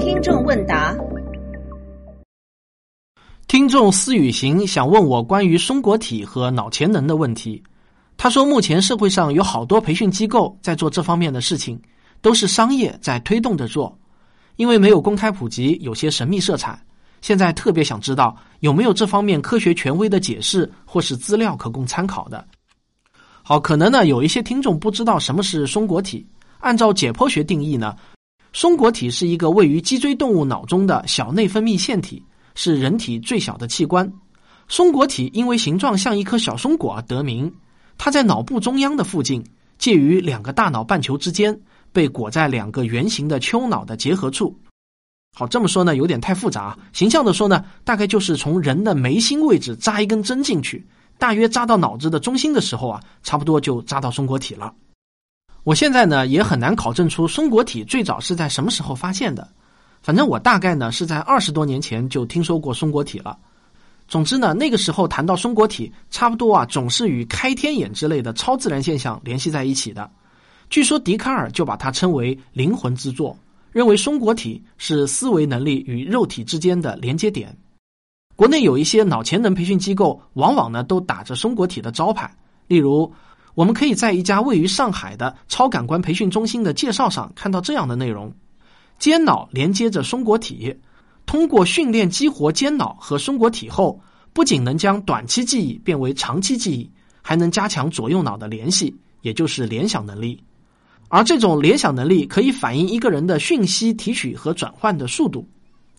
听众问答：听众思雨行想问我关于松果体和脑潜能的问题。他说，目前社会上有好多培训机构在做这方面的事情，都是商业在推动着做，因为没有公开普及，有些神秘色彩。现在特别想知道有没有这方面科学权威的解释或是资料可供参考的。好，可能呢有一些听众不知道什么是松果体。按照解剖学定义呢，松果体是一个位于脊椎动物脑中的小内分泌腺体，是人体最小的器官。松果体因为形状像一颗小松果而得名。它在脑部中央的附近，介于两个大脑半球之间，被裹在两个圆形的丘脑的结合处。好，这么说呢有点太复杂。形象的说呢，大概就是从人的眉心位置扎一根针进去，大约扎到脑子的中心的时候啊，差不多就扎到松果体了。我现在呢也很难考证出松果体最早是在什么时候发现的，反正我大概呢是在二十多年前就听说过松果体了。总之呢，那个时候谈到松果体，差不多啊，总是与开天眼之类的超自然现象联系在一起的。据说笛卡尔就把它称为灵魂之作，认为松果体是思维能力与肉体之间的连接点。国内有一些脑潜能培训机构，往往呢都打着松果体的招牌。例如，我们可以在一家位于上海的超感官培训中心的介绍上看到这样的内容：间脑连接着松果体。通过训练激活间脑和松果体后，不仅能将短期记忆变为长期记忆，还能加强左右脑的联系，也就是联想能力。而这种联想能力可以反映一个人的讯息提取和转换的速度，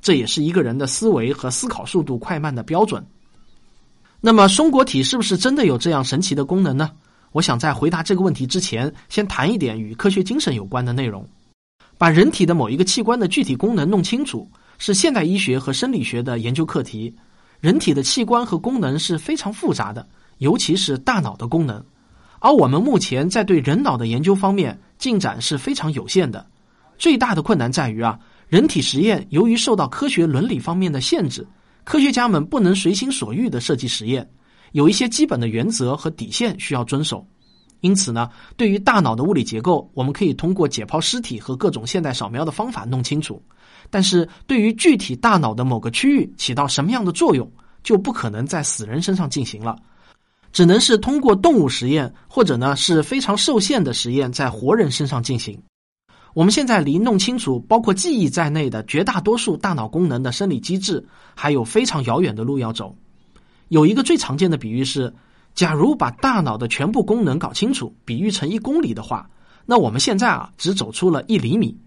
这也是一个人的思维和思考速度快慢的标准。那么，松果体是不是真的有这样神奇的功能呢？我想在回答这个问题之前，先谈一点与科学精神有关的内容，把人体的某一个器官的具体功能弄清楚。是现代医学和生理学的研究课题。人体的器官和功能是非常复杂的，尤其是大脑的功能。而我们目前在对人脑的研究方面进展是非常有限的。最大的困难在于啊，人体实验由于受到科学伦理方面的限制，科学家们不能随心所欲的设计实验，有一些基本的原则和底线需要遵守。因此呢，对于大脑的物理结构，我们可以通过解剖尸体和各种现代扫描的方法弄清楚。但是对于具体大脑的某个区域起到什么样的作用，就不可能在死人身上进行了，只能是通过动物实验，或者呢是非常受限的实验，在活人身上进行。我们现在离弄清楚包括记忆在内的绝大多数大脑功能的生理机制，还有非常遥远的路要走。有一个最常见的比喻是，假如把大脑的全部功能搞清楚，比喻成一公里的话，那我们现在啊只走出了一厘米。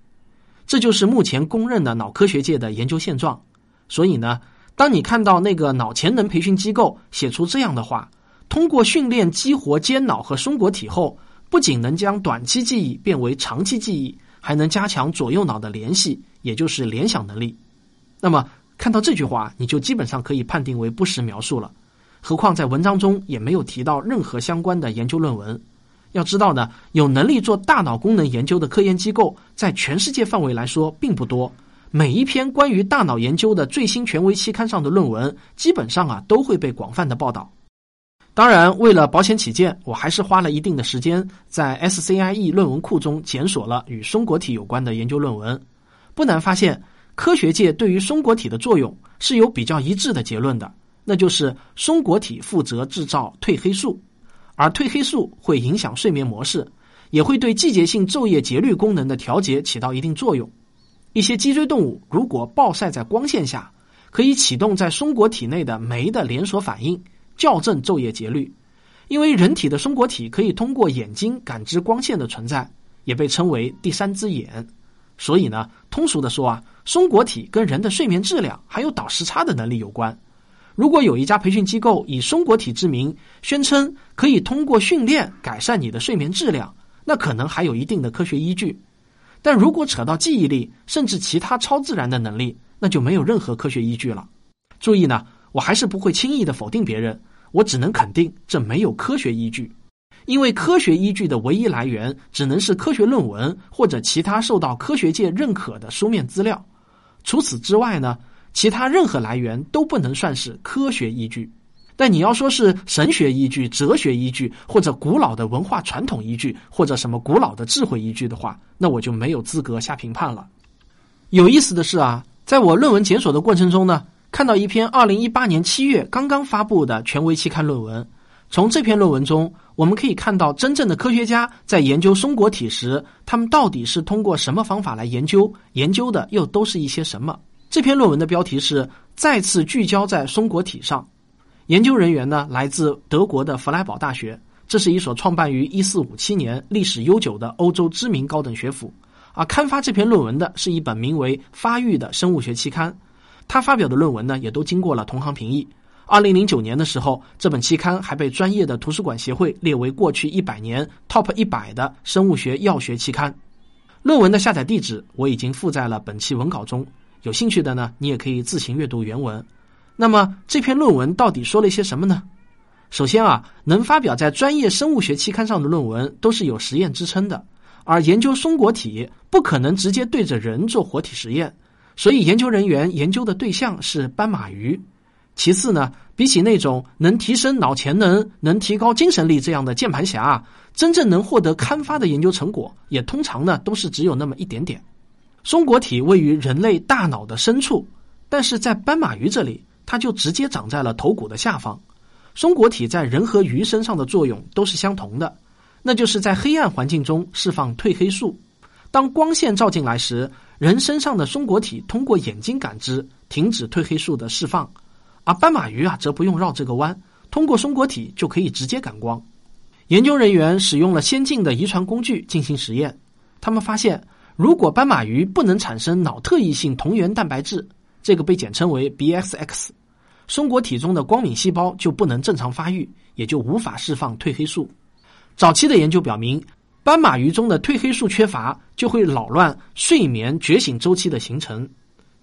这就是目前公认的脑科学界的研究现状。所以呢，当你看到那个脑潜能培训机构写出这样的话，通过训练激活间脑和松果体后，不仅能将短期记忆变为长期记忆，还能加强左右脑的联系，也就是联想能力。那么看到这句话，你就基本上可以判定为不实描述了。何况在文章中也没有提到任何相关的研究论文。要知道呢，有能力做大脑功能研究的科研机构，在全世界范围来说并不多。每一篇关于大脑研究的最新权威期刊上的论文，基本上啊都会被广泛的报道。当然，为了保险起见，我还是花了一定的时间在 SCIE 论文库中检索了与松果体有关的研究论文。不难发现，科学界对于松果体的作用是有比较一致的结论的，那就是松果体负责制造褪黑素。而褪黑素会影响睡眠模式，也会对季节性昼夜节律功能的调节起到一定作用。一些脊椎动物如果暴晒在光线下，可以启动在松果体内的酶的连锁反应，校正昼夜节律。因为人体的松果体可以通过眼睛感知光线的存在，也被称为第三只眼。所以呢，通俗的说啊，松果体跟人的睡眠质量还有倒时差的能力有关。如果有一家培训机构以松果体之名，宣称可以通过训练改善你的睡眠质量，那可能还有一定的科学依据。但如果扯到记忆力，甚至其他超自然的能力，那就没有任何科学依据了。注意呢，我还是不会轻易的否定别人，我只能肯定这没有科学依据，因为科学依据的唯一来源只能是科学论文或者其他受到科学界认可的书面资料。除此之外呢？其他任何来源都不能算是科学依据。但你要说是神学依据、哲学依据，或者古老的文化传统依据，或者什么古老的智慧依据的话，那我就没有资格下评判了。有意思的是啊，在我论文检索的过程中呢，看到一篇二零一八年七月刚刚发布的权威期刊论文。从这篇论文中，我们可以看到真正的科学家在研究松果体时，他们到底是通过什么方法来研究？研究的又都是一些什么？这篇论文的标题是“再次聚焦在松果体上”。研究人员呢，来自德国的弗莱堡大学，这是一所创办于一四五七年、历史悠久的欧洲知名高等学府。啊，刊发这篇论文的是一本名为《发育》的生物学期刊。他发表的论文呢，也都经过了同行评议。二零零九年的时候，这本期刊还被专业的图书馆协会列为过去一百年 TOP 一百的生物学药学期刊。论文的下载地址我已经附在了本期文稿中，有兴趣的呢，你也可以自行阅读原文。那么这篇论文到底说了一些什么呢？首先啊，能发表在专业生物学期刊上的论文都是有实验支撑的，而研究松果体不可能直接对着人做活体实验，所以研究人员研究的对象是斑马鱼。其次呢，比起那种能提升脑潜能、能提高精神力这样的键盘侠，真正能获得刊发的研究成果，也通常呢都是只有那么一点点。松果体位于人类大脑的深处，但是在斑马鱼这里，它就直接长在了头骨的下方。松果体在人和鱼身上的作用都是相同的，那就是在黑暗环境中释放褪黑素。当光线照进来时，人身上的松果体通过眼睛感知，停止褪黑素的释放。而斑马鱼啊，则不用绕这个弯，通过松果体就可以直接感光。研究人员使用了先进的遗传工具进行实验，他们发现，如果斑马鱼不能产生脑特异性同源蛋白质，这个被简称为 BXX，松果体中的光敏细胞就不能正常发育，也就无法释放褪黑素。早期的研究表明，斑马鱼中的褪黑素缺乏，就会扰乱睡眠觉醒周期的形成。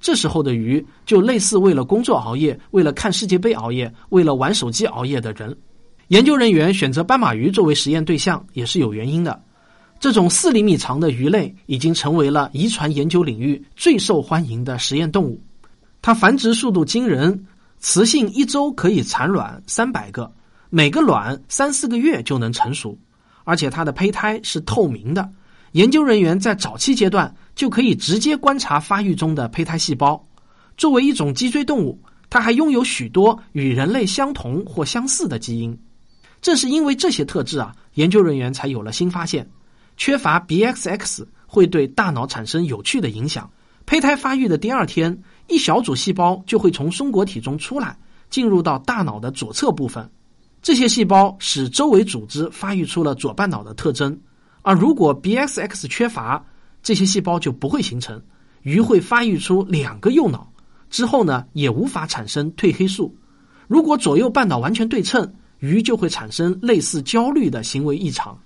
这时候的鱼就类似为了工作熬夜、为了看世界杯熬夜、为了玩手机熬夜的人。研究人员选择斑马鱼作为实验对象也是有原因的。这种四厘米长的鱼类已经成为了遗传研究领域最受欢迎的实验动物。它繁殖速度惊人，雌性一周可以产卵三百个，每个卵三四个月就能成熟，而且它的胚胎是透明的。研究人员在早期阶段就可以直接观察发育中的胚胎细胞。作为一种脊椎动物，它还拥有许多与人类相同或相似的基因。正是因为这些特质啊，研究人员才有了新发现：缺乏 BXX 会对大脑产生有趣的影响。胚胎发育的第二天，一小组细胞就会从松果体中出来，进入到大脑的左侧部分。这些细胞使周围组织发育出了左半脑的特征。而如果 BXX 缺乏，这些细胞就不会形成，鱼会发育出两个右脑，之后呢也无法产生褪黑素。如果左右半脑完全对称，鱼就会产生类似焦虑的行为异常。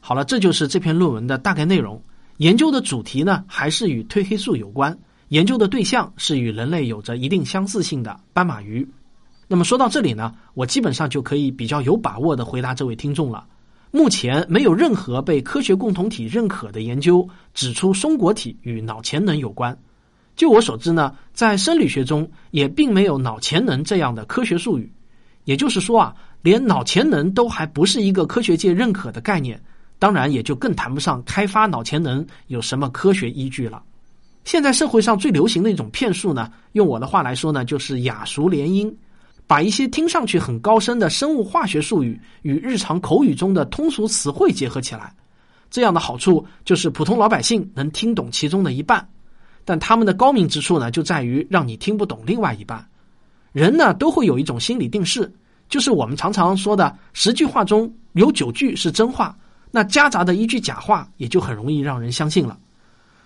好了，这就是这篇论文的大概内容。研究的主题呢还是与褪黑素有关，研究的对象是与人类有着一定相似性的斑马鱼。那么说到这里呢，我基本上就可以比较有把握的回答这位听众了。目前没有任何被科学共同体认可的研究指出松果体与脑潜能有关。就我所知呢，在生理学中也并没有脑潜能这样的科学术语。也就是说啊，连脑潜能都还不是一个科学界认可的概念，当然也就更谈不上开发脑潜能有什么科学依据了。现在社会上最流行的一种骗术呢，用我的话来说呢，就是雅俗联姻。把一些听上去很高深的生物化学术语与日常口语中的通俗词汇结合起来，这样的好处就是普通老百姓能听懂其中的一半，但他们的高明之处呢，就在于让你听不懂另外一半。人呢都会有一种心理定势，就是我们常常说的十句话中有九句是真话，那夹杂的一句假话也就很容易让人相信了。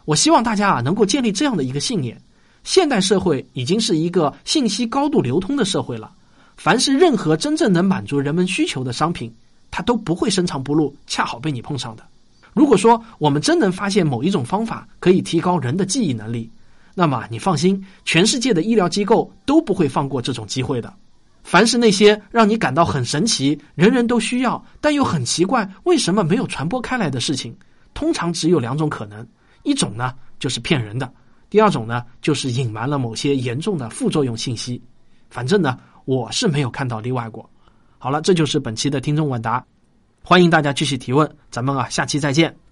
我希望大家啊能够建立这样的一个信念。现代社会已经是一个信息高度流通的社会了，凡是任何真正能满足人们需求的商品，它都不会深藏不露，恰好被你碰上的。如果说我们真能发现某一种方法可以提高人的记忆能力，那么你放心，全世界的医疗机构都不会放过这种机会的。凡是那些让你感到很神奇、人人都需要但又很奇怪为什么没有传播开来的事情，通常只有两种可能：一种呢就是骗人的。第二种呢，就是隐瞒了某些严重的副作用信息。反正呢，我是没有看到例外过。好了，这就是本期的听众问答，欢迎大家继续提问，咱们啊下期再见。